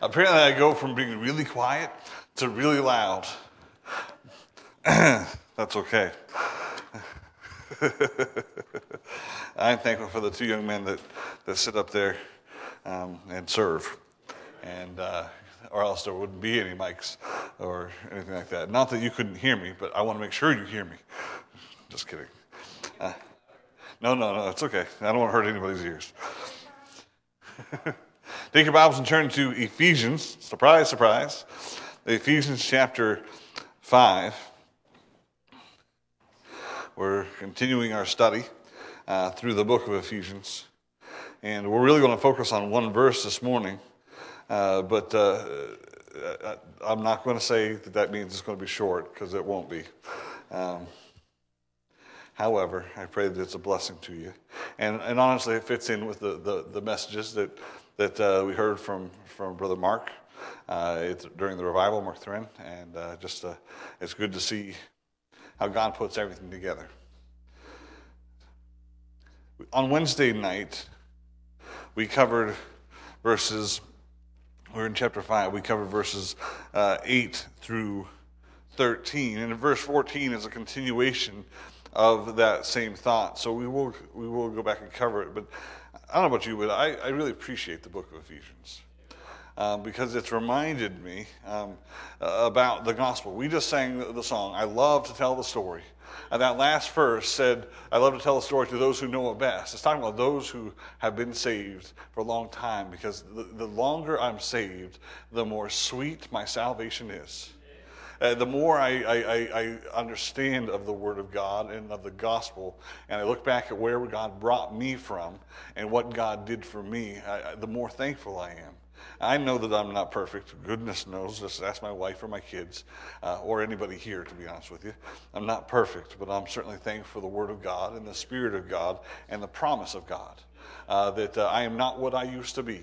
Apparently, I go from being really quiet to really loud. That's okay. I'm thankful for the two young men that, that sit up there um, and serve. And, uh, or else there wouldn't be any mics or anything like that. Not that you couldn't hear me, but I want to make sure you hear me. Just kidding. Uh, no, no, no, it's okay. I don't want to hurt anybody's ears. Take your Bibles and turn to Ephesians. Surprise, surprise. Ephesians chapter 5. We're continuing our study uh, through the book of Ephesians. And we're really going to focus on one verse this morning. Uh, but uh, uh I'm not going to say that that means it's going to be short, because it won't be. Um, however, I pray that it's a blessing to you. And, and honestly, it fits in with the, the, the messages that, that uh, we heard from, from Brother Mark uh, during the revival, Mark Thrin. And just it's good to see how God puts everything together. On Wednesday night, we covered verses, we're in chapter 5, we covered verses uh, 8 through 13. And verse 14 is a continuation of that same thought. So we will, we will go back and cover it. But I don't know about you, but I, I really appreciate the book of Ephesians um, because it's reminded me um, about the gospel. We just sang the song, I love to tell the story. And that last verse said, I love to tell the story to those who know it best. It's talking about those who have been saved for a long time because the, the longer I'm saved, the more sweet my salvation is. Uh, the more I, I, I, understand of the Word of God and of the gospel, and I look back at where God brought me from and what God did for me, I, the more thankful I am. I know that I'm not perfect. Goodness knows. Just ask my wife or my kids uh, or anybody here, to be honest with you. I'm not perfect, but I'm certainly thankful for the Word of God and the Spirit of God and the promise of God uh, that uh, I am not what I used to be.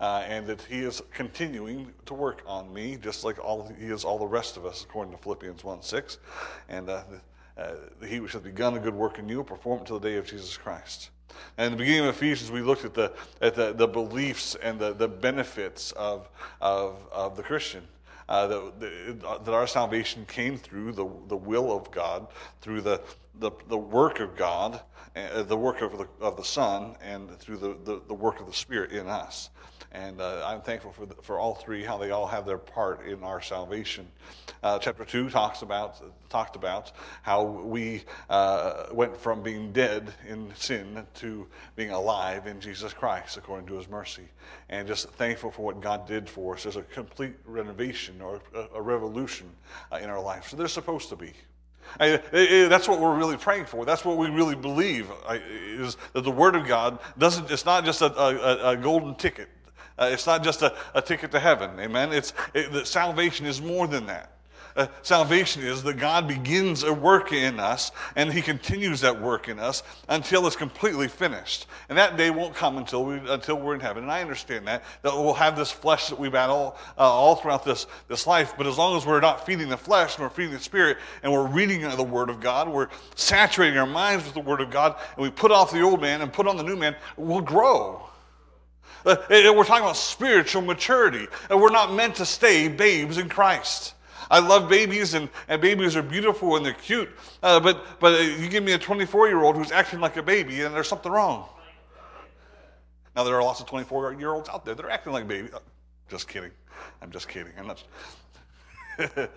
Uh, and that he is continuing to work on me, just like all he is all the rest of us, according to Philippians 1 6. And uh, uh, he which has begun a good work in you will perform it to the day of Jesus Christ. And in the beginning of Ephesians, we looked at the, at the, the beliefs and the, the benefits of, of, of the Christian. Uh, that, that our salvation came through the, the will of God, through the, the, the work of God, uh, the work of the, of the Son, and through the, the, the work of the Spirit in us. And uh, I'm thankful for, the, for all three, how they all have their part in our salvation. Uh, chapter 2 talks about, talked about how we uh, went from being dead in sin to being alive in Jesus Christ according to his mercy. And just thankful for what God did for us. There's a complete renovation or a, a revolution uh, in our life. So they're supposed to be. I, I, that's what we're really praying for. That's what we really believe I, is that the Word of God doesn't. It's not just a, a, a golden ticket uh, it's not just a, a, ticket to heaven. Amen. It's it, the salvation is more than that. Uh, salvation is that God begins a work in us and He continues that work in us until it's completely finished. And that day won't come until we until we're in heaven. And I understand that that we'll have this flesh that we battle uh, all throughout this this life. But as long as we're not feeding the flesh and we're feeding the spirit and we're reading the Word of God, we're saturating our minds with the Word of God, and we put off the old man and put on the new man, we'll grow. Uh, we're talking about spiritual maturity. And we're not meant to stay babes in Christ. I love babies, and, and babies are beautiful and they're cute. Uh, but, but you give me a 24 year old who's acting like a baby, and there's something wrong. Now, there are lots of 24 year olds out there that are acting like babies. Just kidding. I'm just kidding. I'm not. there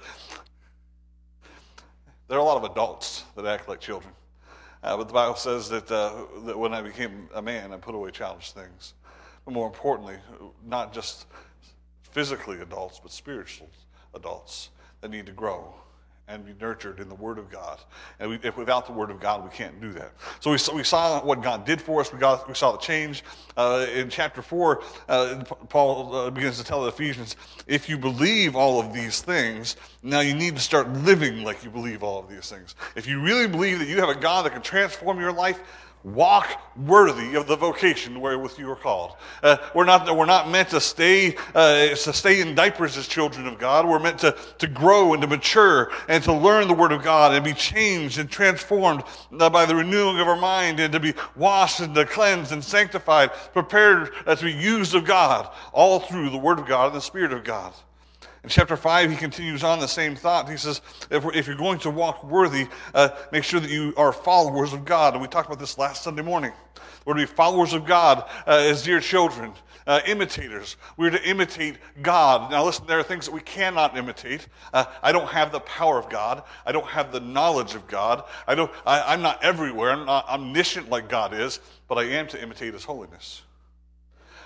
are a lot of adults that act like children. Uh, but the Bible says that, uh, that when I became a man, I put away childish things but more importantly, not just physically adults, but spiritual adults that need to grow and be nurtured in the Word of God. And we, if without the Word of God, we can't do that. So we, we saw what God did for us. We, got, we saw the change. Uh, in chapter 4, uh, Paul uh, begins to tell the Ephesians if you believe all of these things, now you need to start living like you believe all of these things. If you really believe that you have a God that can transform your life, walk worthy of the vocation wherewith you are called. Uh, we're, not, we're not meant to stay, uh, to stay in diapers as children of God. We're meant to, to grow and to mature and to learn the Word of God and be changed and transformed by the renewing of our mind and to be washed and to cleansed and sanctified, prepared to be used of God, all through the Word of God and the Spirit of God. In chapter 5, he continues on the same thought. He says, if, if you're going to walk worthy, uh, make sure that you are followers of God. And we talked about this last Sunday morning. We're to be followers of God uh, as dear children, uh, imitators. We're to imitate God. Now, listen, there are things that we cannot imitate. Uh, I don't have the power of God. I don't have the knowledge of God. I don't, I, I'm not everywhere. I'm not omniscient like God is, but I am to imitate His holiness.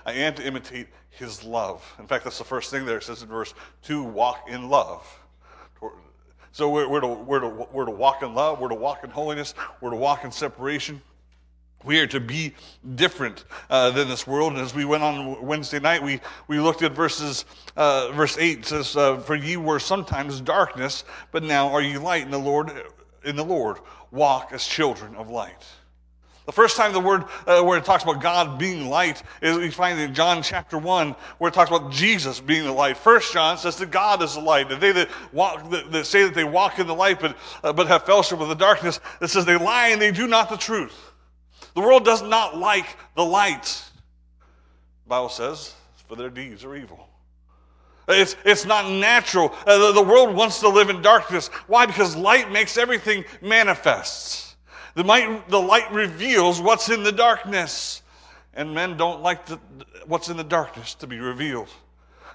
I am to imitate his love. In fact, that's the first thing there. It says in verse 2 walk in love. So we're, we're, to, we're, to, we're to walk in love, we're to walk in holiness, we're to walk in separation. We are to be different uh, than this world. And as we went on Wednesday night, we, we looked at verses, uh, verse 8 says, uh, For ye were sometimes darkness, but now are ye light in the Lord. In the Lord, walk as children of light. The first time the word uh, where it talks about God being light is we find in John chapter 1 where it talks about Jesus being the light. First John says that God is the light. And they that, walk, that, that say that they walk in the light but, uh, but have fellowship with the darkness, it says they lie and they do not the truth. The world does not like the light. The Bible says, for their deeds are evil. It's, it's not natural. Uh, the, the world wants to live in darkness. Why? Because light makes everything manifest. The light, the light reveals what's in the darkness. And men don't like the, what's in the darkness to be revealed.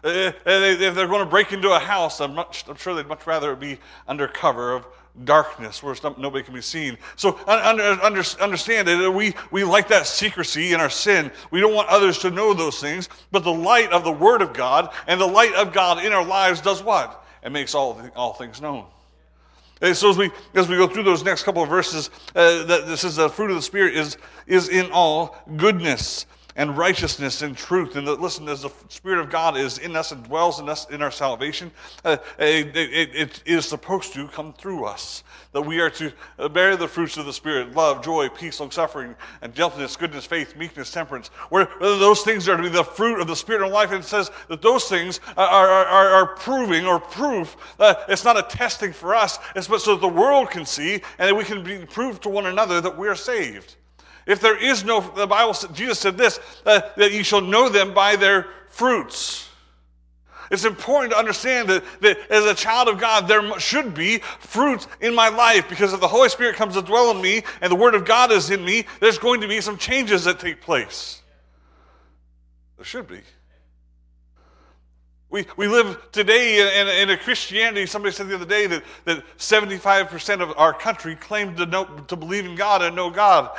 Uh, if they're going to break into a house, I'm, much, I'm sure they'd much rather be under cover of darkness where nobody can be seen. So understand that we, we like that secrecy in our sin. We don't want others to know those things. But the light of the Word of God and the light of God in our lives does what? It makes all, all things known. And so as we as we go through those next couple of verses, uh, that this is the fruit of the spirit is is in all goodness and righteousness and truth. And the, listen, as the Spirit of God is in us and dwells in us in our salvation, uh, it, it, it is supposed to come through us. That we are to bear the fruits of the Spirit love, joy, peace, long suffering, and gentleness, goodness, faith, meekness, temperance. Where those things are to be the fruit of the Spirit in life. And it says that those things are, are, are, proving or proof. that it's not a testing for us, it's so that the world can see and that we can be proved to one another that we are saved. If there is no, the Bible, Jesus said this, uh, that you shall know them by their fruits. It's important to understand that, that as a child of God, there should be fruit in my life because if the Holy Spirit comes to dwell in me and the Word of God is in me, there's going to be some changes that take place. There should be. We, we live today in, in, in, a Christianity. Somebody said the other day that, that 75% of our country claimed to, know, to believe in God and know God.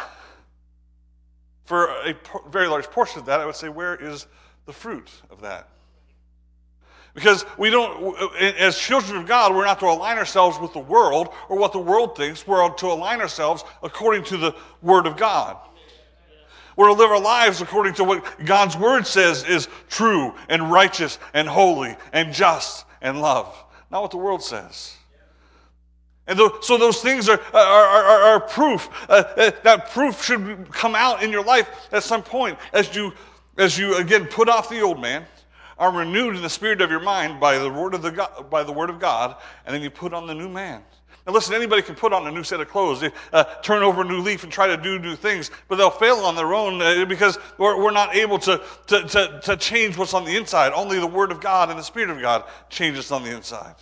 For a very large portion of that, I would say, where is the fruit of that? Because we don't, as children of God, we're not to align ourselves with the world or what the world thinks. We're to align ourselves according to the Word of God. We're to live our lives according to what God's Word says is true and righteous and holy and just and love, not what the world says. And so those things are, are, are, are proof. Uh, uh, that proof should come out in your life at some point as you, as you again put off the old man, are renewed in the spirit of your mind by the word of, the God, by the word of God, and then you put on the new man. Now, listen, anybody can put on a new set of clothes, uh, turn over a new leaf, and try to do new things, but they'll fail on their own uh, because we're, we're, not able to, to, to, to change what's on the inside. Only the Word of God and the Spirit of God changes on the inside.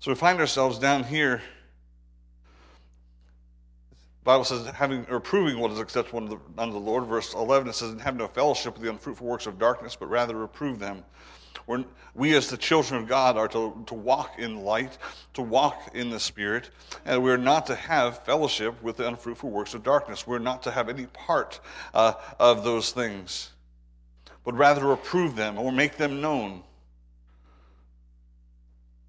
So we find ourselves down here. The Bible says, having or proving what is acceptable unto the Lord. Verse 11, it says, and have no fellowship with the unfruitful works of darkness, but rather reprove them. We're, we, as the children of God, are to, to walk in light, to walk in the Spirit, and we're not to have fellowship with the unfruitful works of darkness. We're not to have any part uh, of those things, but rather reprove them or make them known.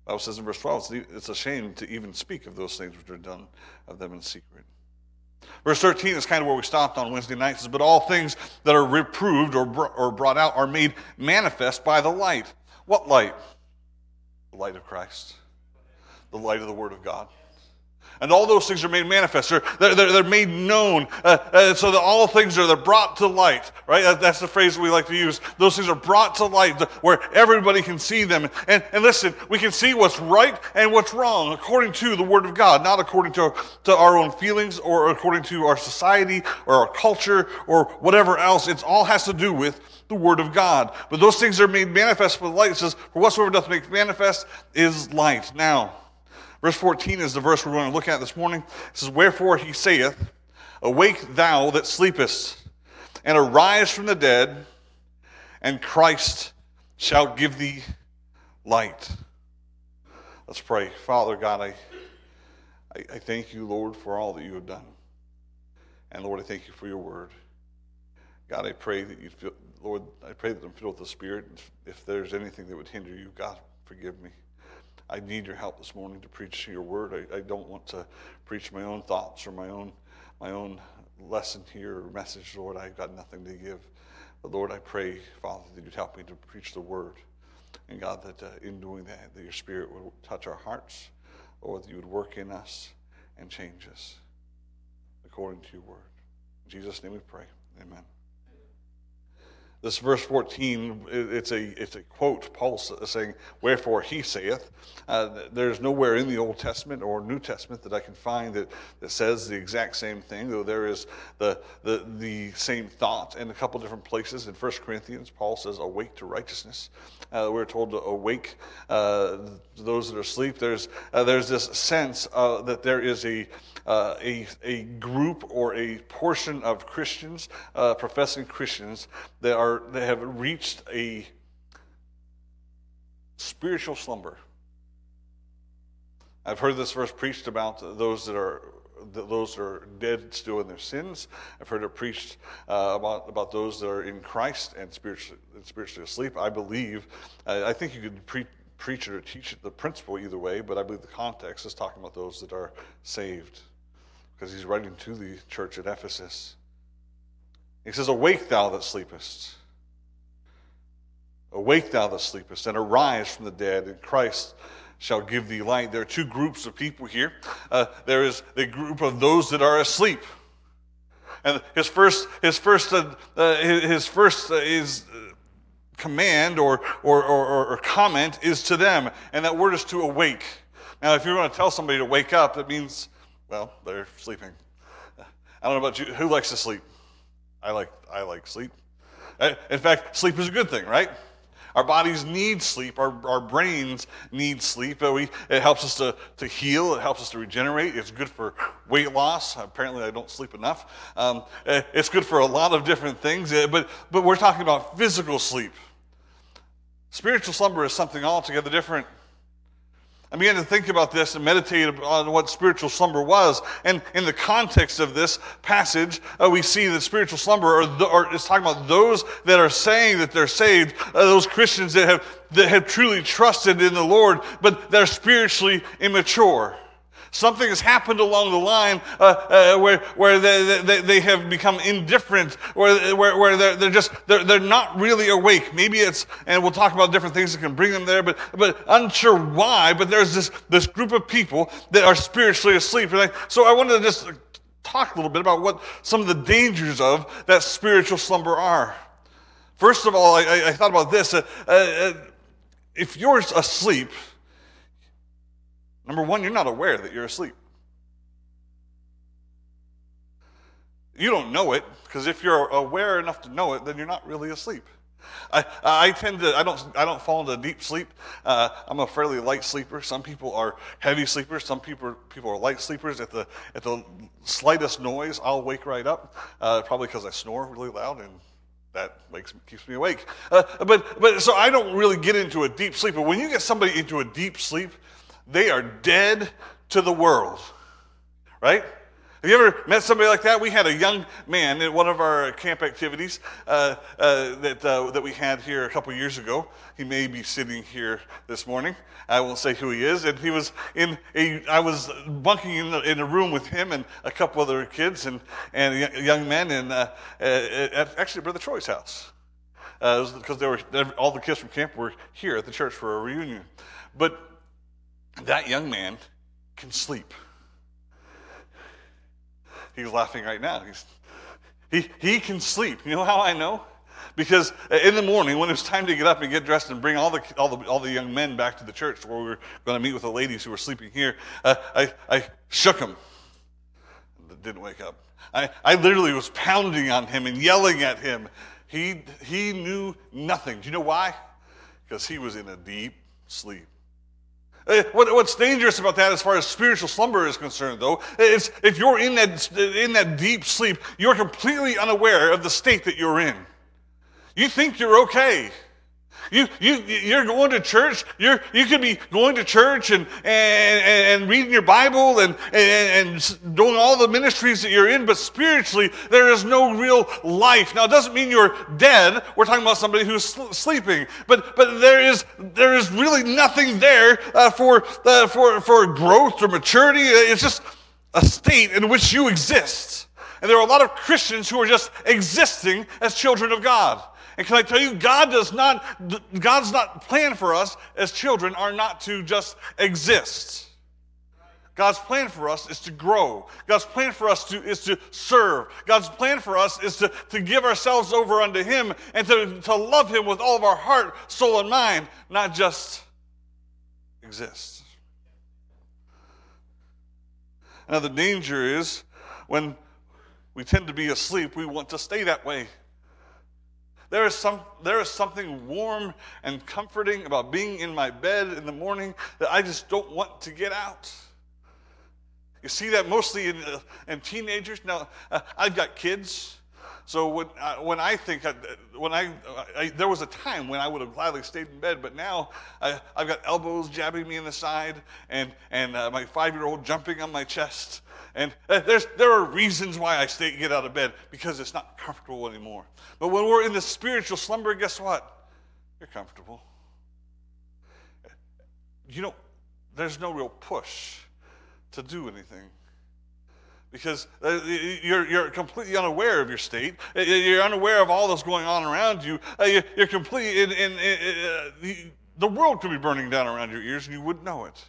Bible says in verse 12, it's a shame to even speak of those things which are done of them in secret. Verse 13 is kind of where we stopped on Wednesday night. It says, But all things that are reproved or, br- or brought out are made manifest by the light. What light? The light of Christ. the light of the Word of God. And all those things are made manifest. They're, they're, they're made known. Uh, uh, so that all things are they're brought to light, right? That, that's the phrase we like to use. Those things are brought to light where everybody can see them. And, and listen, we can see what's right and what's wrong according to the Word of God, not according to, to our own feelings or according to our society or our culture or whatever else. It all has to do with the Word of God. But those things are made manifest with light. It says, For whatsoever doth make manifest is light. Now, Verse 14 is the verse we're going to look at this morning. It says, Wherefore he saith, Awake thou that sleepest, and arise from the dead, and Christ shall give thee light. Let's pray. Father God, I, I, I thank you, Lord, for all that you have done. And Lord, I thank you for your word. God, I pray that you feel, Lord, I pray that I'm filled with the Spirit. If there's anything that would hinder you, God, forgive me. I need your help this morning to preach your word. I, I don't want to preach my own thoughts or my own my own lesson here or message, Lord. I've got nothing to give. But Lord, I pray, Father, that you'd help me to preach the word. And God, that uh, in doing that, that your spirit would touch our hearts, or that you would work in us and change us according to your word. In Jesus' name we pray. Amen. This verse 14, it's a, it's a quote, Paul saying, Wherefore he saith. Uh, there's nowhere in the Old Testament or New Testament that I can find that, that says the exact same thing, though there is the, the, the same thought in a couple different places. In 1 Corinthians, Paul says, Awake to righteousness. Uh, we're told to awake uh, those that are asleep. There's, uh, there's this sense uh, that there is a, uh, a, a group or a portion of Christians, professing Christians, that, are, that have reached a spiritual slumber. I've heard this verse preached about those that are those that are dead still in their sins. I've heard it preached uh, about about those that are in Christ and spiritually spiritually asleep. I believe. I think you could pre- preach it or teach it the principle either way, but I believe the context is talking about those that are saved because he's writing to the church at Ephesus. He says, Awake, thou that sleepest. Awake, thou that sleepest, and arise from the dead, and Christ shall give thee light. There are two groups of people here. Uh, there is the group of those that are asleep. And his first, his first, uh, uh, his first uh, is uh, command or, or, or, or comment is to them, and that word is to awake. Now, if you're going to tell somebody to wake up, that means well, they're sleeping. I don't know about you. Who likes to sleep? I like I like sleep. Uh, in fact, sleep is a good thing, right? Our bodies need sleep. Our, our brains need sleep. We, it helps us to, to heal. It helps us to regenerate. It's good for weight loss. Apparently, I don't sleep enough. Um, it's good for a lot of different things. But, but we're talking about physical sleep. Spiritual slumber is something altogether different. I began to think about this and meditate on what spiritual slumber was. And in the context of this passage, uh, we see that spiritual slumber, or, the, talking about those that are saying that they're saved, uh, those Christians that have, that have truly trusted in the Lord, but they're spiritually immature. Something has happened along the line uh, uh, where, where they, they, they, have become indifferent, where, where, where they're, they're just, they're, they're not really awake. Maybe it's, and we'll talk about different things that can bring them there, but, but unsure why, but there's this, this group of people that are spiritually asleep. I, so I wanted to just talk a little bit about what some of the dangers of that spiritual slumber are. First of all, I, I thought about this. Uh, uh, if you're asleep, Number one, you're not aware that you're asleep. You don't know it, because if you're aware enough to know it, then you're not really asleep. I, I tend to, I don't, I don't fall into deep sleep. Uh, I'm a fairly light sleeper. Some people are heavy sleepers. Some people, people are light sleepers. At the, at the slightest noise, I'll wake right up, uh, probably because I snore really loud and that makes keeps me awake. Uh, but, but so I don't really get into a deep sleep. But when you get somebody into a deep sleep, they are dead to the world, right? Have you ever met somebody like that? We had a young man at one of our camp activities uh, uh, that, uh, that we had here a couple years ago. He may be sitting here this morning. I won't say who he is. And he was in a, I was bunking in, the, in a room with him and a couple other kids and, and young men in, uh, at actually Brother Troy's house. Because uh, they were, all the kids from camp were here at the church for a reunion. But that young man can sleep. He's laughing right now. He's, he, he can sleep. You know how I know? Because in the morning, when it was time to get up and get dressed and bring all the, all the, all the young men back to the church where we were going to meet with the ladies who were sleeping here, uh, I, I shook him. Didn't wake up. I, I literally was pounding on him and yelling at him. He, he knew nothing. Do you know why? Because he was in a deep sleep. Uh, what's dangerous about that, as far as spiritual slumber is concerned, though, is if you're in that, in that deep sleep, you're completely unaware of the state that you're in. You think you're okay. You, you, you're going to church. You're, you could be going to church and, and, and reading your Bible and, and, and doing all the ministries that you're in, but spiritually, there is no real life. Now, it doesn't mean you're dead. We're talking about somebody who's sleeping. But, but there, is, there is really nothing there uh, for, uh, for, for growth or maturity. It's just a state in which you exist. And there are a lot of Christians who are just existing as children of God. And can I tell you, God does not, God's not plan for us as children are not to just exist. God's plan for us is to grow. God's plan for us to, is to serve. God's plan for us is to, to give ourselves over unto Him and to, to love Him with all of our heart, soul, and mind, not just exist. Now, the danger is when we tend to be asleep, we want to stay that way. There is, some, there is something warm and comforting about being in my bed in the morning that I just don't want to get out. You see that mostly in, uh, in teenagers. Now, uh, I've got kids. So when, uh, when I think, I, when I, I, there was a time when I would have gladly stayed in bed, but now I, have got elbows jabbing me in the side and, and uh, my five-year-old jumping on my chest. And uh, there's, there are reasons why I stay, get out of bed because it's not comfortable anymore. But when we're in the spiritual slumber, guess what? You're comfortable. You know, there's no real push to do anything because uh, you're, you're completely unaware of your state. Uh, you're unaware of all that's going on around you. You're completely in, in, in the world could be burning down around your ears and you wouldn't know it.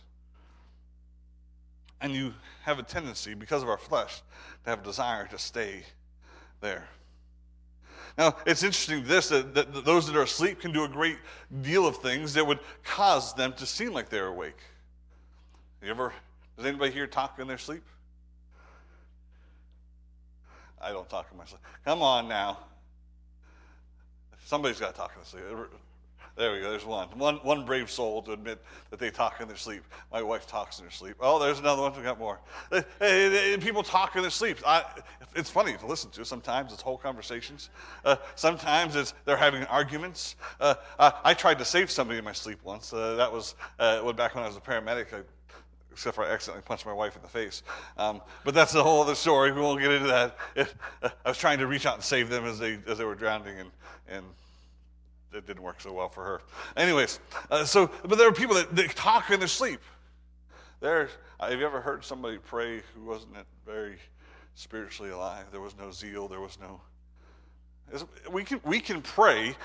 And you have a tendency, because of our flesh, to have a desire to stay there. Now, it's interesting this that, that those that are asleep can do a great deal of things that would cause them to seem like they're awake. You ever, does anybody here talk in their sleep? I don't talk in my sleep. Come on now. Somebody's got to talk in their sleep. There we go. There's one. One, one brave soul to admit that they talk in their sleep. My wife talks in her sleep. Oh, there's another one. We got more. People talk in their sleep. I, it's funny to listen to. Sometimes it's whole conversations. Uh, sometimes it's they're having arguments. Uh, I, I, tried to save somebody in my sleep once. Uh, that was uh, back when I was a paramedic. I, except for I accidentally punched my wife in the face. Um, but that's a whole other story. We won't get into that. It, uh, I was trying to reach out and save them as they as they were drowning, and and it didn't work so well for her. Anyways, uh, so but there are people that, that talk in their sleep. There, have you ever heard somebody pray who wasn't very spiritually alive? There was no zeal. There was no. We can we can pray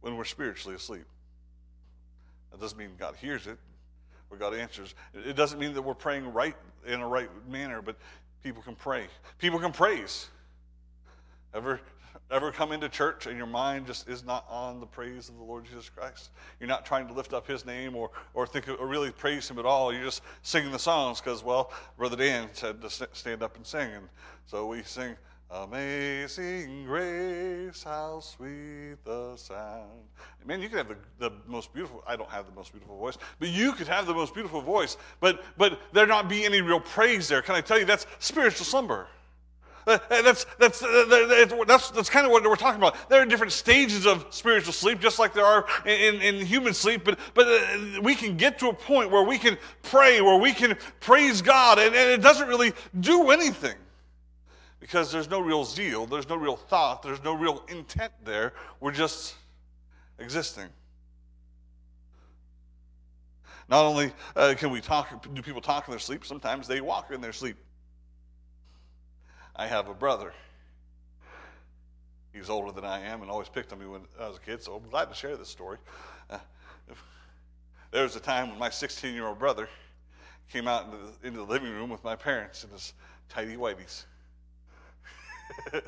when we're spiritually asleep. That doesn't mean God hears it or God answers. It doesn't mean that we're praying right in a right manner, but people can pray. People can praise. Ever ever come into church and your mind just is not on the praise of the Lord Jesus Christ? You're not trying to lift up his name or, or think or really praise him at all. You're just singing the songs because, well, Brother Dan said to stand up and sing. And so we sing, Amazing grace, how sweet the sound. Man, you could have the, the most beautiful, I don't have the most beautiful voice, but you could have the most beautiful voice, but, but there not be any real praise there. Can I tell you that's spiritual slumber? Uh, that's, that's, uh, that's, that's kind of what we're talking about. There are different stages of spiritual sleep, just like there are in, in, human sleep, but, but uh, we can get to a point where we can pray, where we can praise God, and, and it doesn't really do anything because there's no real zeal, there's no real thought, there's no real intent there. We're just existing. Not only uh, can we talk, do people talk in their sleep, sometimes they walk in their sleep. I have a brother. He's older than I am and always picked on me when I was a kid, so I'm glad to share this story. Uh, There was a time when my 16 year old brother came out into the, into the living room with my parents in his tidy whiteys.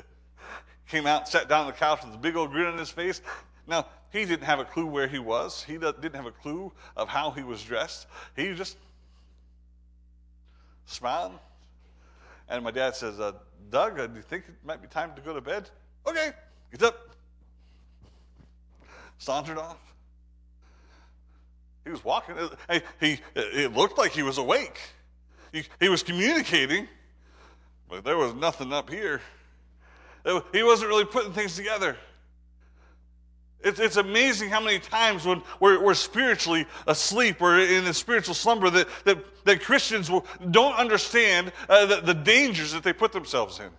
came out, sat down on the couch with a big old grin on his face. Now, he didn't have a clue where he was. He didn't have a clue of how he was dressed. He just smiled. And my dad says, uh, Doug, uh, do you think it might be time to go to bed? Okay, gets up, sauntered off. He was walking. He, he, it looked like he was awake. He, he was communicating, but there was nothing up here. He wasn't really putting things together. It's, it's amazing how many times when we're, we're spiritually asleep or in a spiritual slumber that, that, that Christians don't understand uh, the, the dangers that they put themselves in.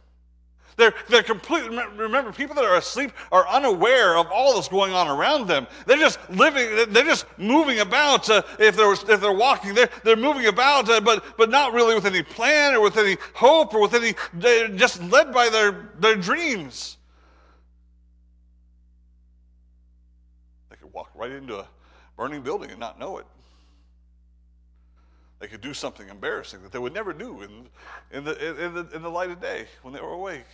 They're, they're completely, remember, people that are asleep are unaware of all that's going on around them. They're just living, they're just moving about. Uh, if, they're, if they're walking, they're, they're moving about, uh, but, but not really with any plan or with any hope or with any, they're just led by their, their dreams. They could walk right into a burning building and not know it. They could do something embarrassing that they would never do in, in, the, in, the, in the light of day when they were awake.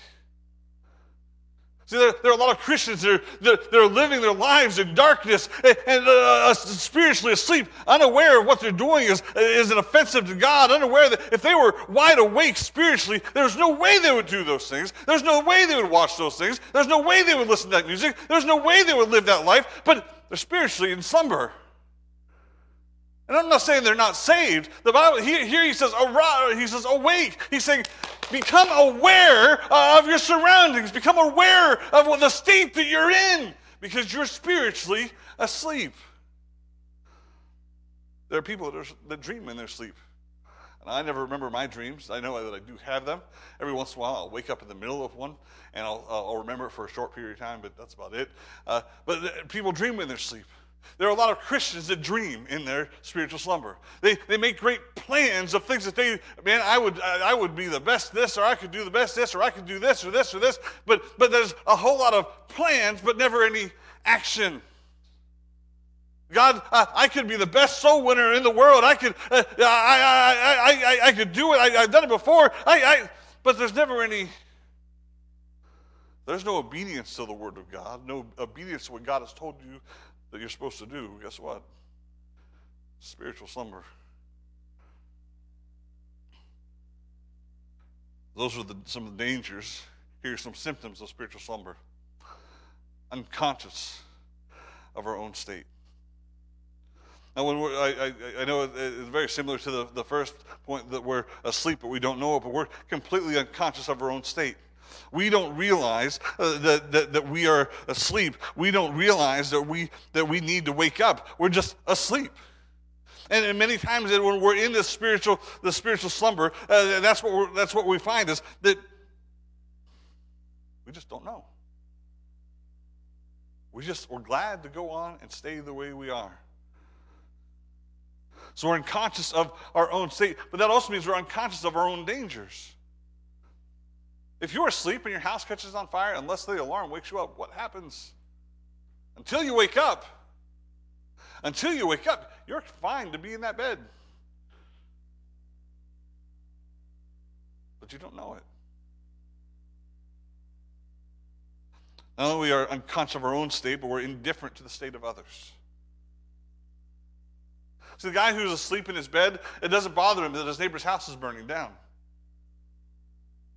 See, there, there, are a lot of Christians that are, that are living their lives in darkness and, and uh, spiritually asleep, unaware of what they're doing is, is an offensive to God, unaware that if they were wide awake spiritually, there's no way they would do those things. There's no way they would watch those things. There's no way they would listen to that music. There's no way they would live that life, but they're spiritually in slumber. And I'm not saying they're not saved. The Bible here, here he says, arise, he says, awake. He's saying, become aware of your surroundings. Become aware of the state that you're in because you're spiritually asleep. There are people that, are, that dream in their sleep. And I never remember my dreams. I know that I do have them. Every once in a while, I'll wake up in the middle of one and I'll, I'll remember it for a short period of time, but that's about it. Uh, but people dream in their sleep. There are a lot of Christians that dream in their spiritual slumber. They, they make great plans of things that they, man, I would, I would be the best this, or I could do the best this, or I could do this, or this, or this. But, but there's a whole lot of plans, but never any action. God, I, could be the best soul winner in the world. I could, uh, I, I, I, I, could do it. I, have done it before. I, I, but there's never any, there's no obedience to the Word of God, no obedience to what God has told you that you're supposed to do, guess what? Spiritual slumber. Those are the, some of the dangers. Here are some symptoms of spiritual slumber unconscious of our own state. Now, when we're, I, I, I know it's very similar to the, the first point that we're asleep, but we don't know it, but we're completely unconscious of our own state. We don't realize uh, that, that, that we are asleep. We don't realize that we, that we need to wake up. We're just asleep. And, and many times when we're in this spiritual, the spiritual slumber, uh, that's, what that's what we find is that we just don't know. We just, we're glad to go on and stay the way we are. So we're unconscious of our own state, but that also means we're unconscious of our own dangers. If you're asleep and your house catches on fire, unless the alarm wakes you up, what happens? Until you wake up, until you wake up, you're fine to be in that bed. But you don't know it. Not only are unconscious of our own state, but we're indifferent to the state of others. So the guy who's asleep in his bed, it doesn't bother him that his neighbor's house is burning down.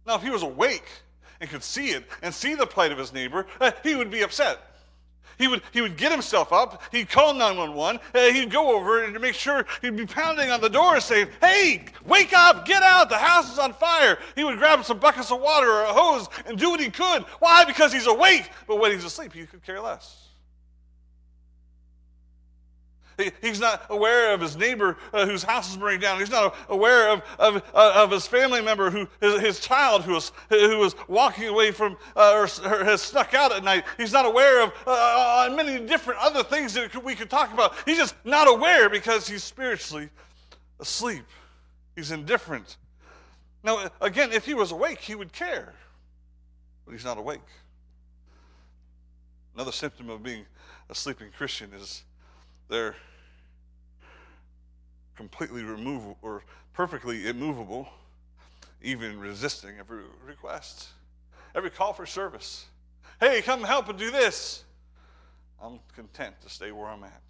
Now, if he was awake and could see it and see the plight of his neighbor, uh, he would be upset. He would, he would get himself up, he'd call 911, uh, he'd go over and make sure he'd be pounding on the door saying, Hey, wake up, get out, the house is on fire. He would grab some buckets of water or a hose and do what he could. Why? Because he's awake. But when he's asleep, he could care less. He's not aware of his neighbor uh, whose house is burning down. He's not aware of, of, uh, of his family member, who, his, his child who was, who was walking away from uh, or, or, has snuck out at night. He's not aware of uh, uh, many different other things that we could talk about. He's just not aware because he's spiritually asleep. He's indifferent. Now, again, if he was awake, he would care, but he's not awake. Another symptom of being a sleeping Christian is they're completely removable or perfectly immovable, even resisting every request, every call for service. Hey, come help and do this. I'm content to stay where I'm at.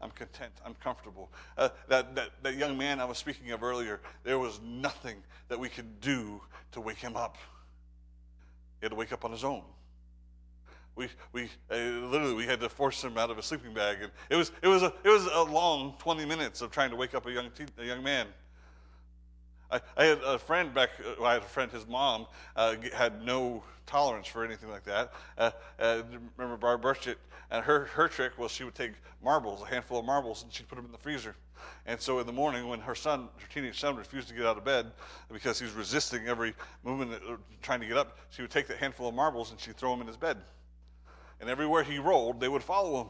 I'm content. I'm comfortable. Uh, that, that, that young man I was speaking of earlier, there was nothing that we could do to wake him up. He had to wake up on his own. We, we uh, literally we had to force him out of a sleeping bag, and it was it was a it was a long 20 minutes of trying to wake up a young teen, a young man. I, I had a friend back. Uh, I had a friend. His mom uh, had no tolerance for anything like that. Uh, uh, remember Barb Burchett, and her her trick was she would take marbles, a handful of marbles, and she'd put them in the freezer. And so in the morning, when her son, her teenage son, refused to get out of bed because he was resisting every movement, uh, trying to get up, she would take that handful of marbles and she'd throw them in his bed. And everywhere he rolled, they would follow him.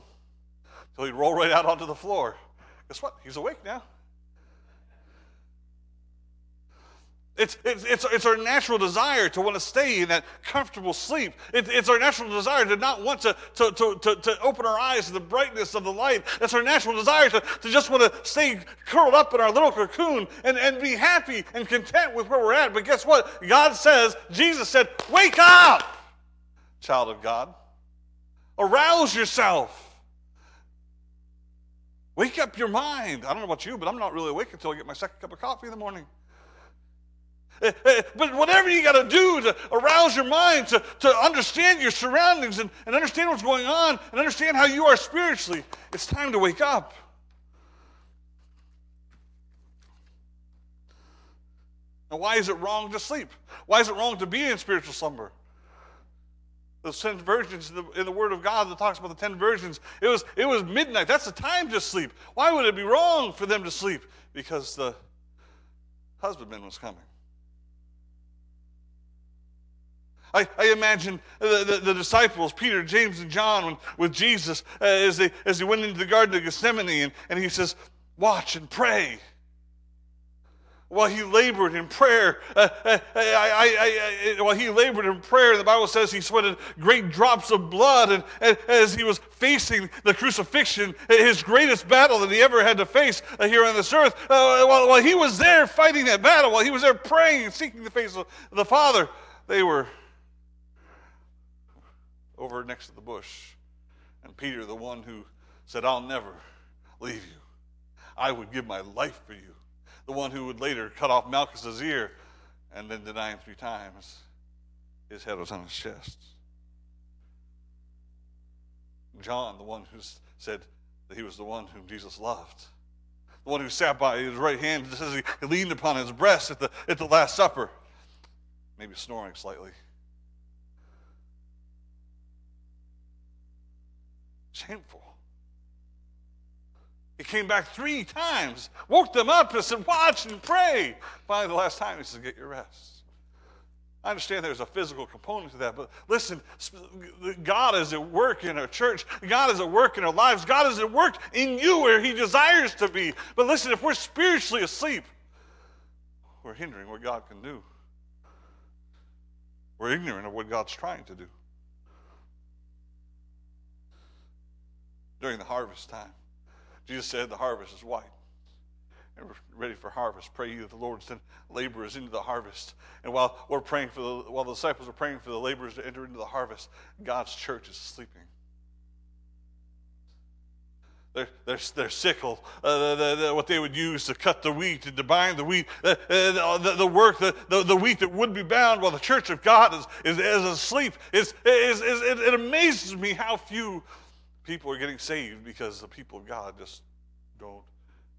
So he'd roll right out onto the floor. Guess what? He's awake now. It's, it's, it's, it's our natural desire to want to stay in that comfortable sleep. It, it's our natural desire to not want to, to, to, to, to open our eyes to the brightness of the light. It's our natural desire to, to just want to stay curled up in our little cocoon and, and be happy and content with where we're at. But guess what? God says, Jesus said, Wake up, child of God. Arouse yourself. Wake up your mind. I don't know about you, but I'm not really awake until I get my second cup of coffee in the morning. Eh, eh, but whatever you got to do to arouse your mind, to, to understand your surroundings and, and understand what's going on and understand how you are spiritually, it's time to wake up. Now, why is it wrong to sleep? Why is it wrong to be in spiritual slumber? Those ten virgins in the, in the, Word of God that talks about the ten virgins, it was, it was midnight. That's the time to sleep. Why would it be wrong for them to sleep? Because the husbandman was coming. I, I imagine the, the, the, disciples, Peter, James, and John, when, with Jesus, uh, as, they, as they went into the Garden of Gethsemane, and, and he says, Watch and pray while he labored in prayer. Uh, uh, I, I, I, while he labored in prayer, the Bible says he sweated great drops of blood. And, and, as he was facing the crucifixion, his greatest battle that he ever had to face uh, here on this earth, uh, while, while he was there fighting that battle, while he was there praying and seeking the face of the Father, they were over next to the bush. And Peter, the one who said, I'll never leave you, I would give my life for you the one who would later cut off Malchus's ear and then deny him three times. His head was on his chest. John, the one who said that he was the one whom Jesus loved, the one who sat by his right hand, says he leaned upon his breast at the, at the Last Supper, maybe snoring slightly. Shameful. He came back three times, woke them up, and said, Watch and pray. Finally, the last time, he said, Get your rest. I understand there's a physical component to that, but listen, God is at work in our church. God is at work in our lives. God is at work in you where He desires to be. But listen, if we're spiritually asleep, we're hindering what God can do. We're ignorant of what God's trying to do. During the harvest time, Jesus said, The harvest is white. And we're ready for harvest. Pray you that the Lord send laborers into the harvest. And while we're praying for the while the disciples are praying for the laborers to enter into the harvest, God's church is sleeping. Their, their, their sickle, uh, the, the, what they would use to cut the wheat and to bind the wheat, uh, uh, the, the, work, the, the, wheat that would be bound while the church of God is, is, is asleep. Is, it, it amazes me how few people are getting saved because the people of God just don't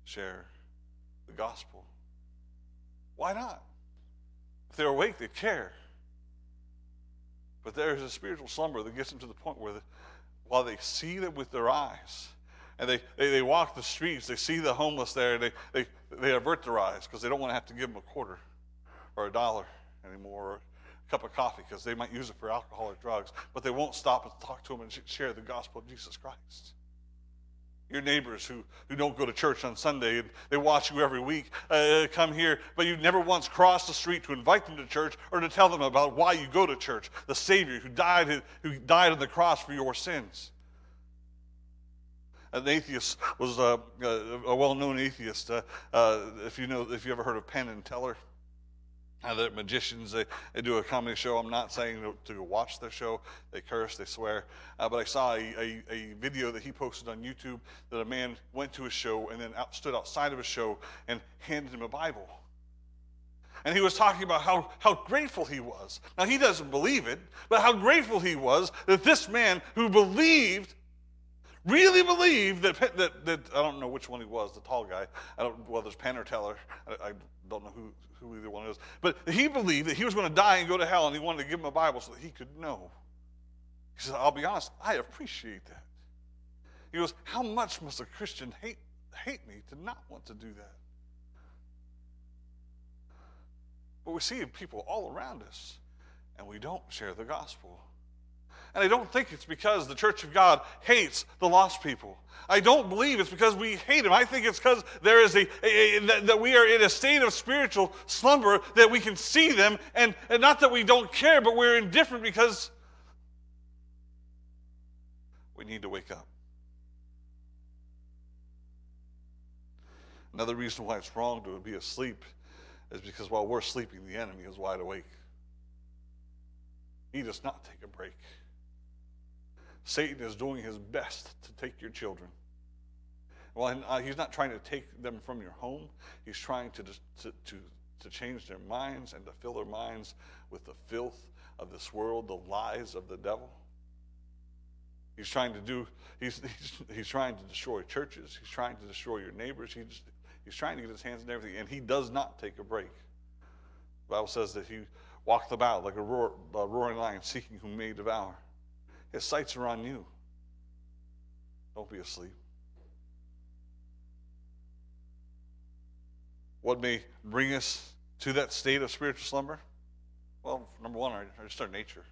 share the gospel. Why not? If they're awake, they care. But there's a spiritual slumber that gets them to the point where, the, while they see them with their eyes, and they, they, they, walk the streets, they see the homeless there, they, they, they avert their eyes because they don't want to have to give them a quarter or a dollar anymore, cup of coffee because they might use it for alcohol or drugs, but they won't stop and talk to them and share the gospel of Jesus Christ. Your neighbors who, who don't go to church on Sunday and they watch you every week uh, come here, but you never once crossed the street to invite them to church or to tell them about why you go to church, the Savior who died, who died on the cross for your sins. an atheist was uh, a well-known atheist. Uh, uh, if you know, if you ever heard of Penn and Teller, uh, the magicians, they, they do a comedy show. I'm not saying to, to watch their show. They curse, they swear. Uh, but I saw a, a, a, video that he posted on YouTube that a man went to his show and then out, stood outside of his show and handed him a Bible. And he was talking about how, how grateful he was. Now, he doesn't believe it, but how grateful he was that this man who believed really believed that, that, that I don't know which one he was, the tall guy. I don't, well, there's Penn or Teller. I, I don't know who, who either one is. But he believed that he was going to die and go to hell, and he wanted to give him a Bible so that he could know. He said, I'll be honest, I appreciate that. He goes, How much must a Christian hate, hate me to not want to do that? But we see people all around us, and we don't share the gospel. And I don't think it's because the church of God hates the lost people. I don't believe it's because we hate them. I think it's because there is a, a, a that, that, we are in a state of spiritual slumber that we can see them, and, and not that we don't care, but we're indifferent because we need to wake up. Another reason why it's wrong to be asleep is because while we're sleeping, the enemy is wide awake. He does not take a break. Satan is doing his best to take your children. Well, uh, he's not trying to take them from your home. He's trying to, to, to, to change their minds and to fill their minds with the filth of this world, the lies of the devil. He's trying to do, he's, he's, he's trying to destroy churches. He's trying to destroy your neighbors. He's, he's trying to get his hands in everything, and he does not take a break. The Bible says that he walked about like a, roar, a roaring lion, seeking whom may devour. His sights are on you. Don't be asleep. What may bring us to that state of spiritual slumber? Well, number one, our, just our nature.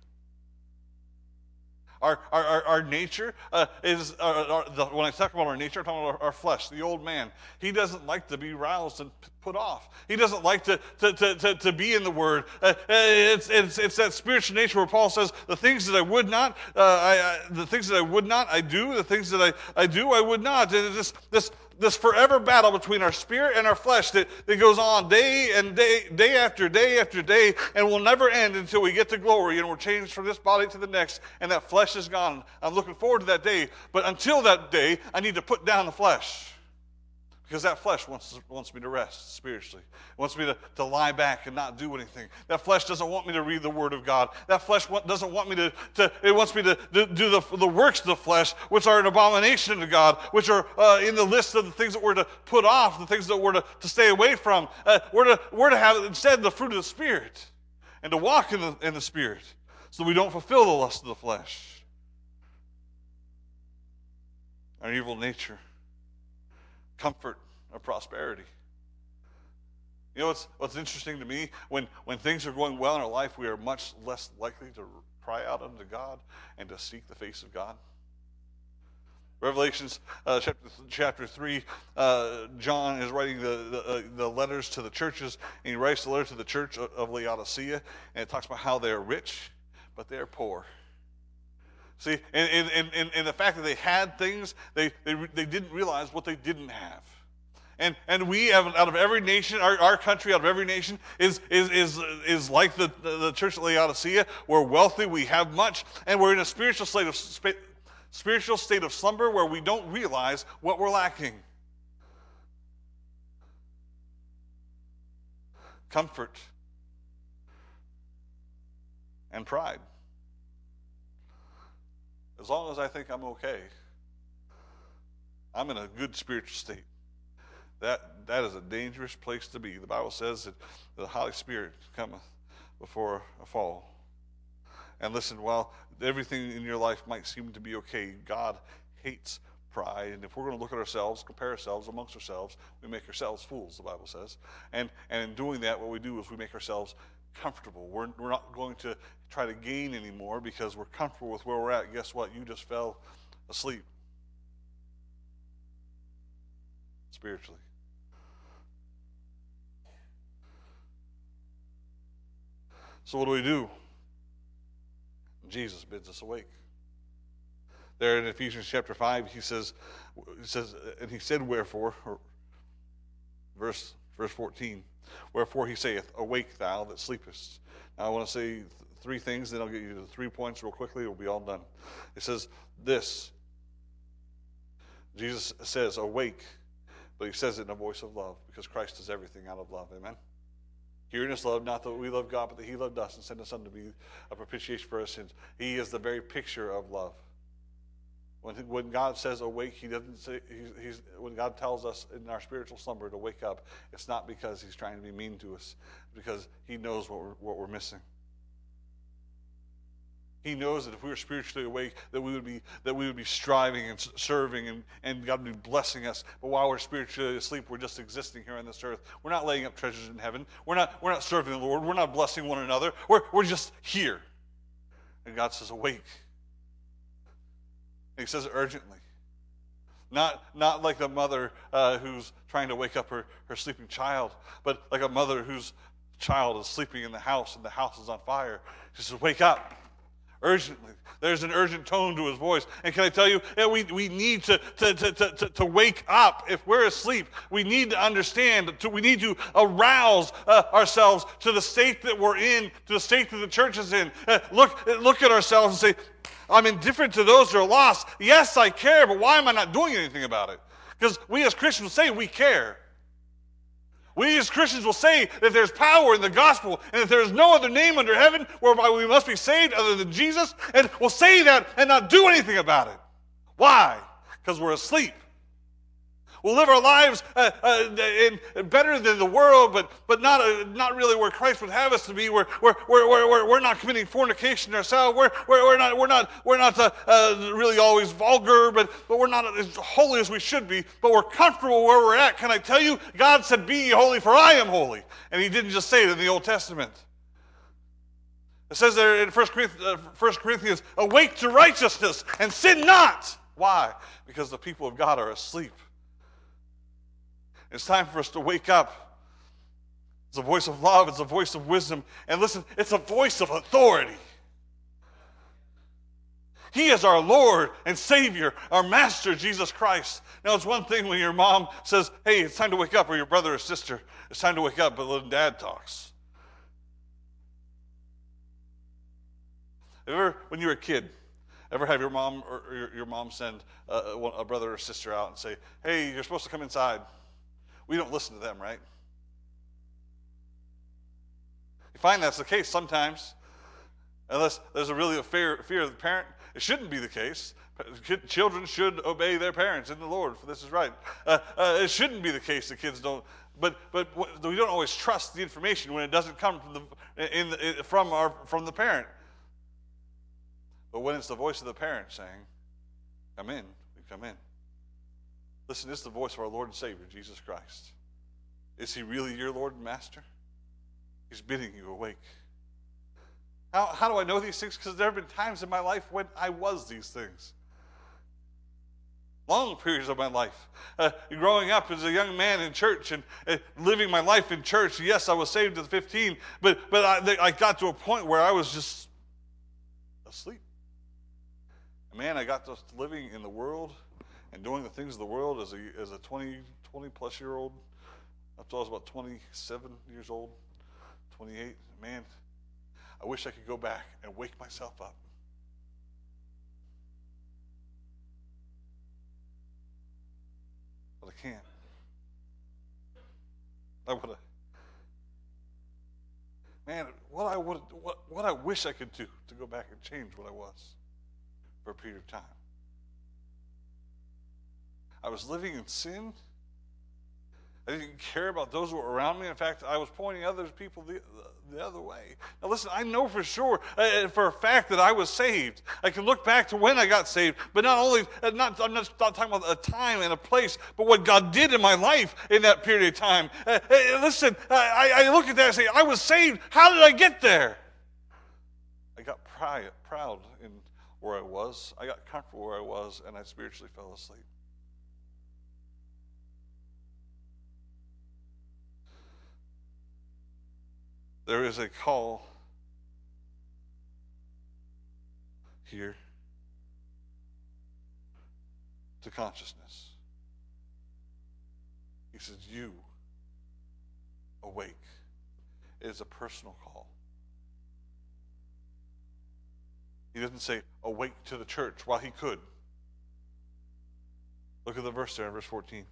Our, our, our, nature uh, is, uh, our, the, when I talk about our nature, I'm talking about our, our, flesh, the old man. He doesn't like to be roused and put off. He doesn't like to, to, to, to, to be in the Word. Uh, uh, it's, it's, it's that spiritual nature where Paul says, the things that I would not, uh, I, I, the things that I would not, I do. The things that I, I do, I would not. And it's this, this, this forever battle between our spirit and our flesh that, that goes on day and day, day after day after day, and will never end until we get to glory and we're changed from this body to the next, and that flesh is gone. I'm looking forward to that day, but until that day, I need to put down the flesh. Because that flesh wants, wants me to rest spiritually. It wants me to, to lie back and not do anything. That flesh doesn't want me to read the Word of God. That flesh doesn't want me to, to it wants me to, to do the, the works of the flesh, which are an abomination to God, which are uh, in the list of the things that we're to put off, the things that we're to, to stay away from. Uh, we're, to, we're to have instead the fruit of the Spirit and to walk in the, in the Spirit so we don't fulfill the lust of the flesh. Our evil nature comfort or prosperity. You know what's, what's interesting to me? When, when things are going well in our life, we are much less likely to cry out unto God and to seek the face of God. Revelations uh, chapter, chapter 3, uh, John is writing the, the, uh, the, letters to the churches, and he writes the letter to the church of, of Laodicea, and it talks about how they're rich, but they're poor. See, and, and, and, and the fact that they had things, they, they, they didn't realize what they didn't have. And, and we have, out of every nation, our, our country, out of every nation, is, is, is, is like the, the, the church of Laodicea. We're wealthy, we have much, and we're in a spiritual state of, spiritual state of slumber where we don't realize what we're lacking. Comfort and pride as long as I think I'm okay, I'm in a good spiritual state. That, that is a dangerous place to be. The Bible says that the Holy Spirit cometh before a fall. And listen, while everything in your life might seem to be okay, God hates pride. And if we're going to look at ourselves, compare ourselves amongst ourselves, we make ourselves fools, the Bible says. And, and in doing that, what we do is we make ourselves comfortable. We're, we're not going to try to gain anymore because we're comfortable with where we're at. Guess what? You just fell asleep spiritually. So, what do we do? Jesus bids us awake. there in Ephesians chapter 5, he says, he says and he said, Wherefore, verse, verse 14, Wherefore he saith, Awake thou that sleepest. Now I want to say three things, then I'll get you to three points real quickly. It'll be all done. It says, This. Jesus says, Awake, but he says it in a voice of love because Christ does everything out of love. Amen. Hearing his love, not that we love God, but that he loved us and sent his son to be a propitiation for our sins. He is the very picture of love. When, when God says awake, He doesn't say, he's, he's, when God tells us in our spiritual slumber to wake up, it's not because He's trying to be mean to us, because He knows what we're, what we're missing. He knows that if we were spiritually awake, that we would be that we would be striving and serving, and, and God would be blessing us. But while we're spiritually asleep, we're just existing here on this earth. We're not laying up treasures in heaven. We're not we're not serving the Lord. We're not blessing one another. We're we're just here. And God says, "Awake." He says it urgently. Not, not like the mother uh, who's trying to wake up her, her sleeping child, but like a mother whose child is sleeping in the house and the house is on fire. She says, Wake up urgently. There's an urgent tone to his voice. And can I tell you, yeah, we, we need to, to, to, to, to wake up. If we're asleep, we need to understand, to, we need to arouse uh, ourselves to the state that we're in, to the state that the church is in. Uh, look, look at ourselves and say, I'm indifferent to those who are lost. Yes, I care, but why am I not doing anything about it? Because we as Christians will say we care. We as Christians will say that there's power in the gospel and that there is no other name under heaven whereby we must be saved other than Jesus, and we'll say that and not do anything about it. Why? Because we're asleep. We'll live our lives uh, uh, in, better than the world, but, but not, uh, not really where Christ would have us to be. We're, we're, we're, we're, we're not committing fornication ourselves. We're, we're, we're not, we're not, we're not uh, uh, really always vulgar, but, but we're not as holy as we should be. But we're comfortable where we're at. Can I tell you? God said, Be holy, for I am holy. And He didn't just say it in the Old Testament. It says there in 1 1 Corinthians awake to righteousness and sin not. Why? Because the people of God are asleep. It's time for us to wake up. It's a voice of love, it's a voice of wisdom. And listen, it's a voice of authority. He is our Lord and Savior, our Master, Jesus Christ. Now, it's one thing when your mom says, Hey, it's time to wake up, or your brother or sister, it's time to wake up, but when dad talks. Ever, when you were a kid, ever have your mom or your, your mom send a, a brother or sister out and say, Hey, you're supposed to come inside? We don't listen to them, right? You find that's the case sometimes. Unless there's a really a fear, fear of the parent, it shouldn't be the case. Children should obey their parents in the Lord, for this is right. Uh, uh, it shouldn't be the case that kids don't, but but we don't always trust the information when it doesn't come from the, in the, from our from the parent. But when it's the voice of the parent saying, "Come in," we come in. Listen, this is the voice of our Lord and Savior, Jesus Christ. Is he really your Lord and Master? He's bidding you awake. How, how do I know these things? Because there have been times in my life when I was these things. Long periods of my life. Uh, growing up as a young man in church and uh, living my life in church, yes, I was saved at 15, but, but I, I got to a point where I was just asleep. Man, I got to living in the world and doing the things of the world as a, as a 20, 20 plus year old, up to I was about 27 years old, 28, man, I wish I could go back and wake myself up. But I can't. I would have. Man, what I would, what, what I wish I could do to go back and change what I was for a period of time. I was living in sin. I didn't care about those who were around me. In fact, I was pointing other people the, the other way. Now, listen, I know for sure, uh, for a fact, that I was saved. I can look back to when I got saved, but not only, uh, not, I'm not talking about a time and a place, but what God did in my life in that period of time. Uh, uh listen, I, I look at that and say, I was saved. How did I get there? I got proud in where I was. I got comfortable where I was, and I spiritually fell asleep. There is a call here. to consciousness. He says, You awake. It is a personal call. He doesn't say, Awake to the church, while he could. Look at the verse there in verse 14.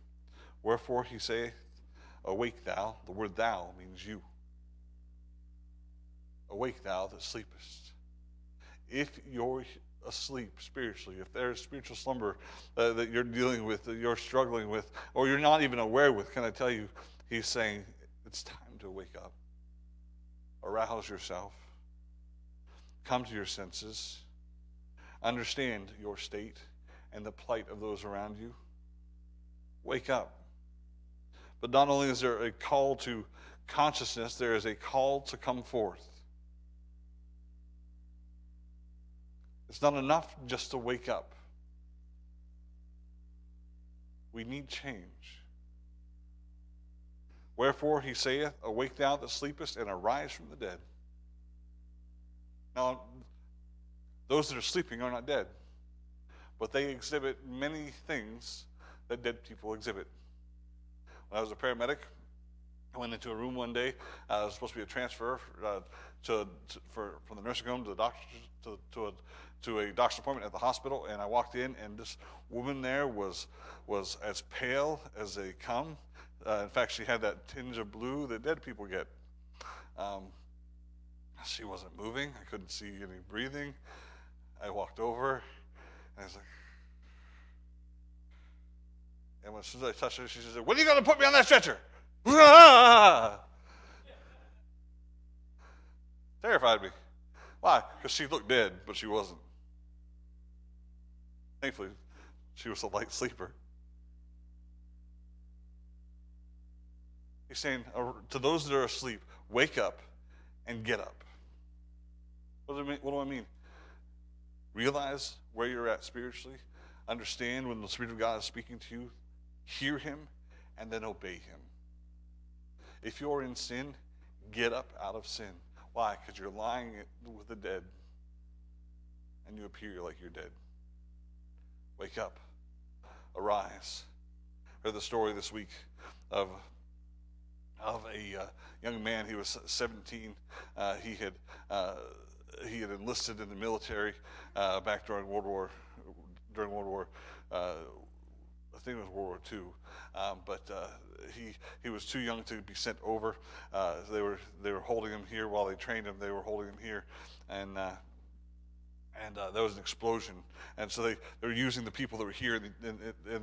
Wherefore he saith, Awake thou. The word thou means you. Awake thou that sleepest. If you're asleep spiritually, if there's spiritual slumber uh, that you're dealing with, that you're struggling with, or you're not even aware with, can I tell you, he's saying it's time to wake up. Arouse yourself. Come to your senses. Understand your state and the plight of those around you. Wake up. But not only is there a call to consciousness, there is a call to come forth. It's not enough just to wake up. We need change. Wherefore he saith, Awake thou that sleepest, and arise from the dead. Now, those that are sleeping are not dead, but they exhibit many things that dead people exhibit. When I was a paramedic, I went into a room one day. Uh, it was supposed to be a transfer uh, to, to, for, from the nursing home to the doctor to, to, a, to a doctor's appointment at the hospital, and I walked in, and this woman there was was as pale as they come. Uh, in fact, she had that tinge of blue that dead people get. Um, she wasn't moving. I couldn't see any breathing. I walked over, and I was like, and as soon as I touched her, she said, When are you going to put me on that stretcher? Terrified me. Why? Because she looked dead, but she wasn't. Thankfully, she was a light sleeper. He's saying uh, to those that are asleep, wake up and get up. What do I mean? What do I mean? Realize where you're at spiritually. Understand when the Spirit of God is speaking to you. Hear Him and then obey Him. If you're in sin, get up out of sin. Why? Because you're lying with the dead and you appear like you're dead. Wake up. Arise. I heard the story this week of of a uh, young man. He was 17. Uh, he had uh, he had enlisted in the military uh, back during World War during World War. Uh, I think it was World War II, um, but uh, he he was too young to be sent over. they were they were holding him here while they trained him. They were holding him here, and and uh, there was an explosion. And so they, they were using the people that were here in, in, in,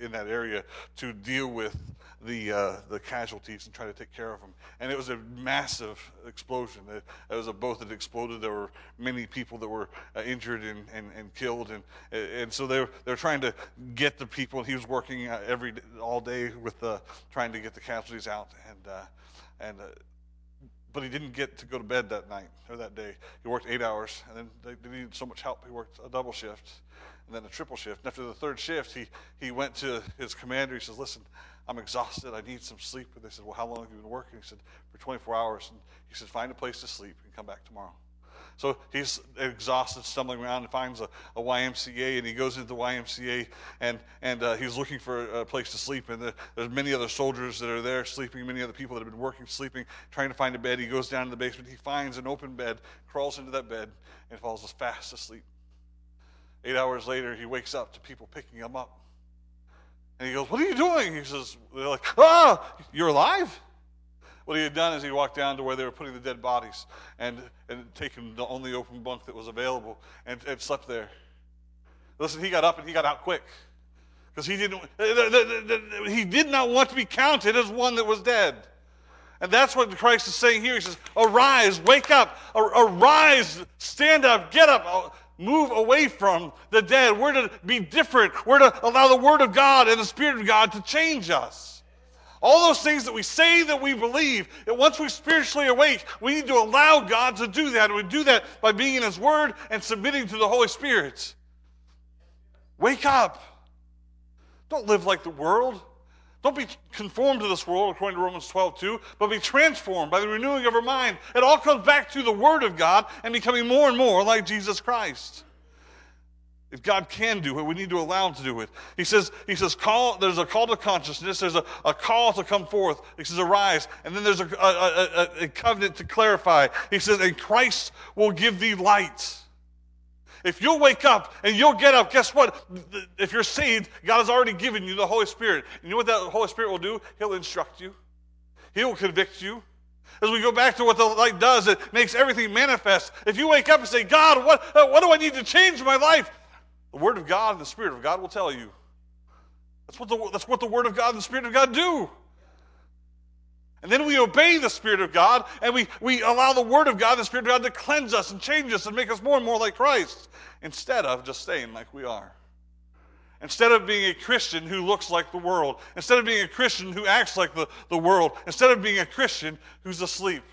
in that area to deal with the, uh, the casualties and try to take care of them. And it was a massive explosion. It, it was a boat that exploded. There were many people that were uh, injured and, and, and killed. And, and so they were, they trying to get the people. He was working uh, every all day with trying to get the casualties out. And, uh, and uh, but he didn't get to go to bed that night or that day. He worked eight hours, and then they, needed so much help. He worked a double shift and then a triple shift. And after the third shift, he, he went to his commander. He says, Listen, I'm exhausted. I need some sleep. And they said, Well, how long have you been working? He said, For 24 hours. And he said, Find a place to sleep and come back tomorrow. So he's exhausted, stumbling around, and finds a, a YMCA, and he goes into the YMCA, and, and uh, he's looking for a place to sleep. And the, there's many other soldiers that are there sleeping, many other people that have been working, sleeping, trying to find a bed. He goes down to the basement. He finds an open bed, crawls into that bed, and falls fast asleep. Eight hours later, he wakes up to people picking him up. And he goes, What are you doing? He says, They're like, Ah, you're alive? What he had done is he walked down to where they were putting the dead bodies and, and taken the only open bunk that was available and, and slept there. Listen, he got up and he got out quick because he didn't he did not want to be counted as one that was dead. And that's what Christ is saying here. He says, Arise, wake up, arise, stand up, get up, uh, move away from the dead. We're to be different. We're to allow the Word of God and the Spirit of God to change us. All those things that we say that we believe, that once we spiritually awake, we need to allow God to do that. And we do that by being in His Word and submitting to the Holy Spirit. Wake up. Don't live like the world. Don't be conformed to this world, according to Romans 12, 2, but be transformed by the renewing of our mind. It all comes back to the Word of God and becoming more and more like Jesus Christ. If God can do it, we need to allow him to do it. He says, he says, call, there's a call to consciousness, there's a, a call to come forth. He says, arise. And then there's a, a, a, a covenant to clarify. He says, and Christ will give thee light. If you'll wake up and you'll get up, guess what? If you're saved, God has already given you the Holy Spirit. You know what that Holy Spirit will do? He'll instruct you, He will convict you. As we go back to what the light does, it makes everything manifest. If you wake up and say, God, what, uh, what do I need to change in my life? The Word of God and the Spirit of God will tell you. That's what the, that's what the Word of God and the Spirit of God do. And then we obey the Spirit of God and we, we allow the Word of God and the Spirit of God to cleanse us and change us and make us more and more like Christ instead of just staying like we are. Instead of being a Christian who looks like the world, instead of being a Christian who acts like the, the world, instead of being a Christian who's asleep.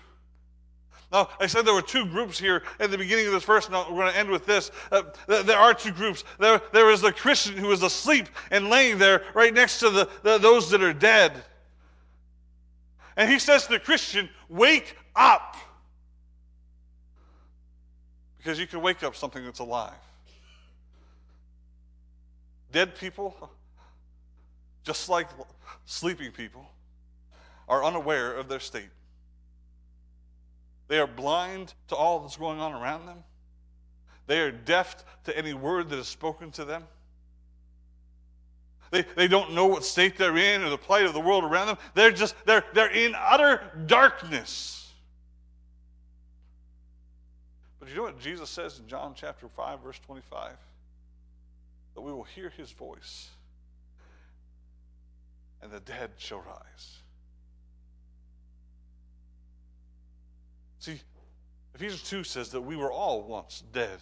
Now, I said there were two groups here at the beginning of this verse. Now, we're going to end with this. Uh, there are two groups. There, there is the Christian who is asleep and laying there right next to the, the, those that are dead. And he says to the Christian, Wake up. Because you can wake up something that's alive. Dead people, just like sleeping people, are unaware of their state. They are blind to all that's going on around them. They are deaf to any word that is spoken to them. They, they don't know what state they're in or the plight of the world around them. They're just, they're, they're in utter darkness. But you know what Jesus says in John chapter 5, verse 25? That we will hear his voice and the dead shall rise. See, Ephesians 2 says that we were all once dead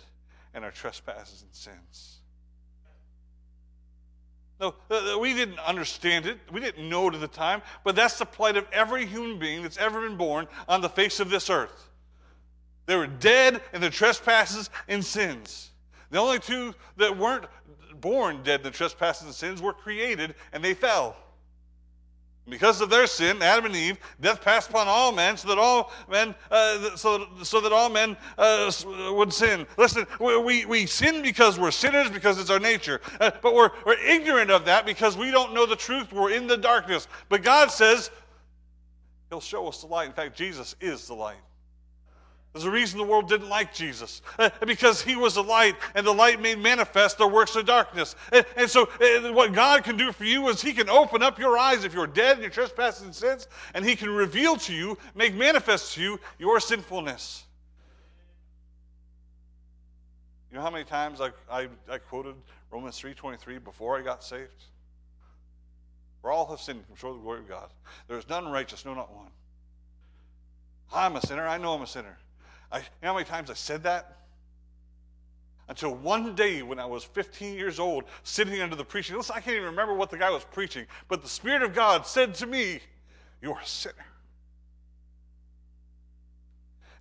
in our trespasses and sins. No, uh, uh, we didn't understand it. We didn't know it at the time, but that's the plight of every human being that's ever been born on the face of this earth. They were dead in their trespasses and sins. The only two that weren't born dead in the trespasses and sins were created, and they fell. Because of their sin, Adam and Eve, death passed upon all men, so that all men, uh, so, so that all men uh, would sin. Listen, we, we sin because we're sinners, because it's our nature. Uh, but we're, we're ignorant of that because we don't know the truth. We're in the darkness. But God says He'll show us the light. In fact, Jesus is the light. There's a reason the world didn't like Jesus, uh, because he was the light, and the light made manifest the works of darkness. And, and so, uh, what God can do for you is He can open up your eyes if you're dead in your trespasses and sins, and He can reveal to you, make manifest to you your sinfulness. You know how many times I, I, I quoted Romans 3.23 before I got saved? For all have sinned and come the glory of God. There is none righteous, no, not one. I'm a sinner. I know I'm a sinner. I, you know how many times I said that? Until one day when I was 15 years old, sitting under the preaching. Listen, I can't even remember what the guy was preaching, but the Spirit of God said to me, You're a sinner.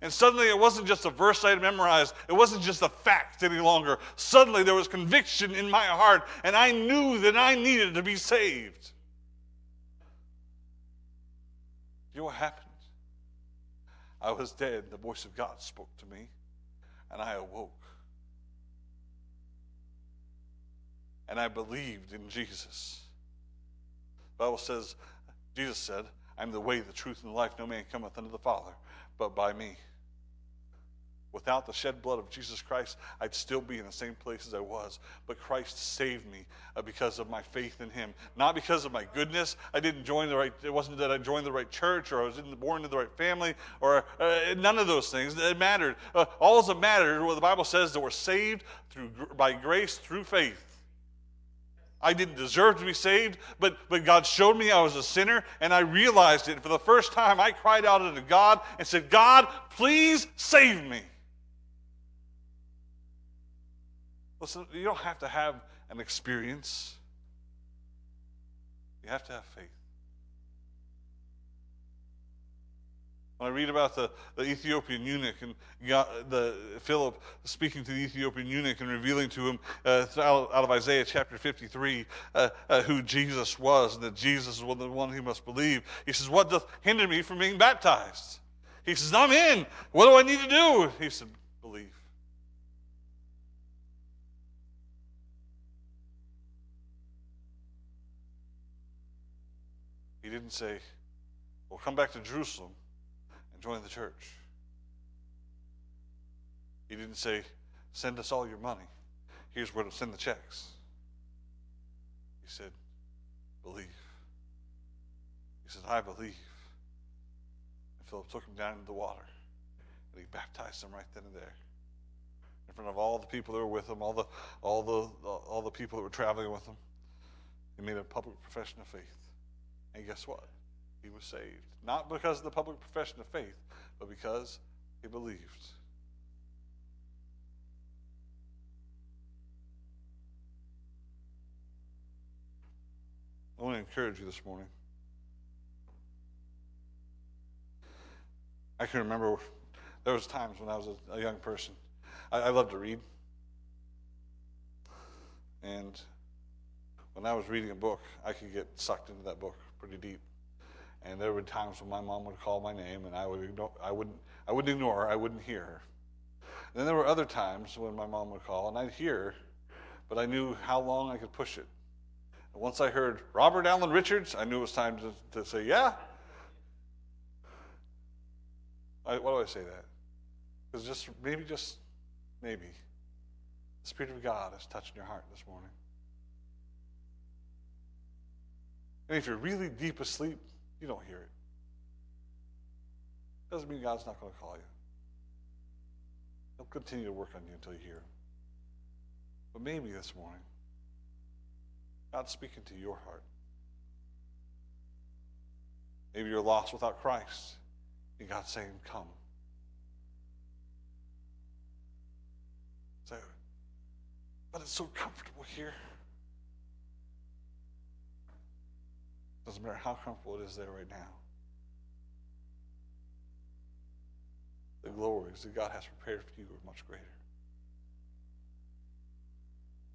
And suddenly it wasn't just a verse I had memorized, it wasn't just a fact any longer. Suddenly there was conviction in my heart, and I knew that I needed to be saved. You know what happened? I was dead. The voice of God spoke to me, and I awoke. And I believed in Jesus. The Bible says, Jesus said, I'm the way, the truth, and the life. No man cometh unto the Father but by me. Without the shed blood of Jesus Christ, I'd still be in the same place as I was. But Christ saved me uh, because of my faith in Him. Not because of my goodness. I didn't join the right, it wasn't that I joined the right church or I was born into the right family or uh, none of those things. It mattered. Uh, all that mattered, what the Bible says, that we're saved through, by grace through faith. I didn't deserve to be saved, but, but God showed me I was a sinner, and I realized it. For the first time, I cried out unto God and said, God, please save me. Listen, you don't have to have an experience, you have to have faith. When I read about the, the Ethiopian eunuch and the Philip speaking to the Ethiopian eunuch and revealing to him uh, out, out, of Isaiah chapter 53 uh, uh, who Jesus was and that Jesus was the one he must believe, he says, What doth hinder me from being baptized? He says, I'm in. What do I need to do? He said, Believe. He didn't say, Well, come back to Jerusalem and join the church. He didn't say, Send us all your money. Here's where to send the checks. He said, Believe. He said, I believe. And Philip took him down into the water and he baptized him right then and there. In front of all the people that were with him, all the, all the, all the people that were traveling with him. He made a public profession of faith. And guess what? He was saved. Not because of the public profession of faith, but because he believed. I want to encourage you this morning. I can remember there was times when I was a, a young person. I, I loved to read. And when I was reading a book, I could get sucked into that book pretty deep. And there were times when my mom would call my name, and I would ignore, I wouldn't, I wouldn't ignore her. I wouldn't hear her. And then there were other times when my mom would call, and I'd hear but I knew how long I could push it. And once I heard Robert Allen Richards, I knew it was time to, to say, "Yeah." I, why do I say that? Because just maybe, just maybe, the Spirit of God is touching your heart this morning. And if you're really deep asleep, you don't hear it. Doesn't mean God's not going to call you. He'll continue to work on you until you hear But maybe this morning, God's speaking to your heart. Maybe you're lost without Christ, and God's saying, Come. So, but it's so comfortable here. Doesn't matter how comfortable it is there right now. The glories that God has prepared for you are much greater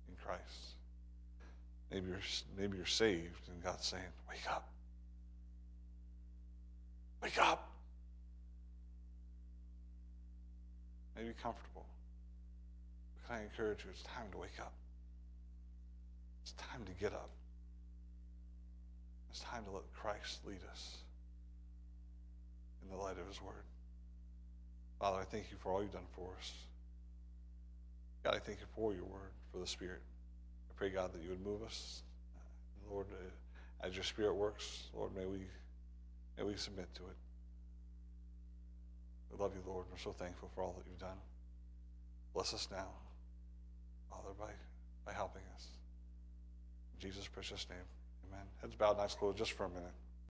in Christ. Maybe you're, maybe you're saved, and God's saying, Wake up. Wake up. Maybe comfortable. But can I encourage you? It's time to wake up. It's time to get up. It's time to let Christ lead us in the light of His Word. Father, I thank you for all you've done for us. God, I thank you for your Word, for the Spirit. I pray, God, that you would move us. Lord, uh, as your Spirit works, Lord, may we, may we submit to it. We love you, Lord. We're so thankful for all that you've done. Bless us now, Father, by, by helping us. In Jesus' precious name. Amen. Heads bowed, eyes closed just for a minute.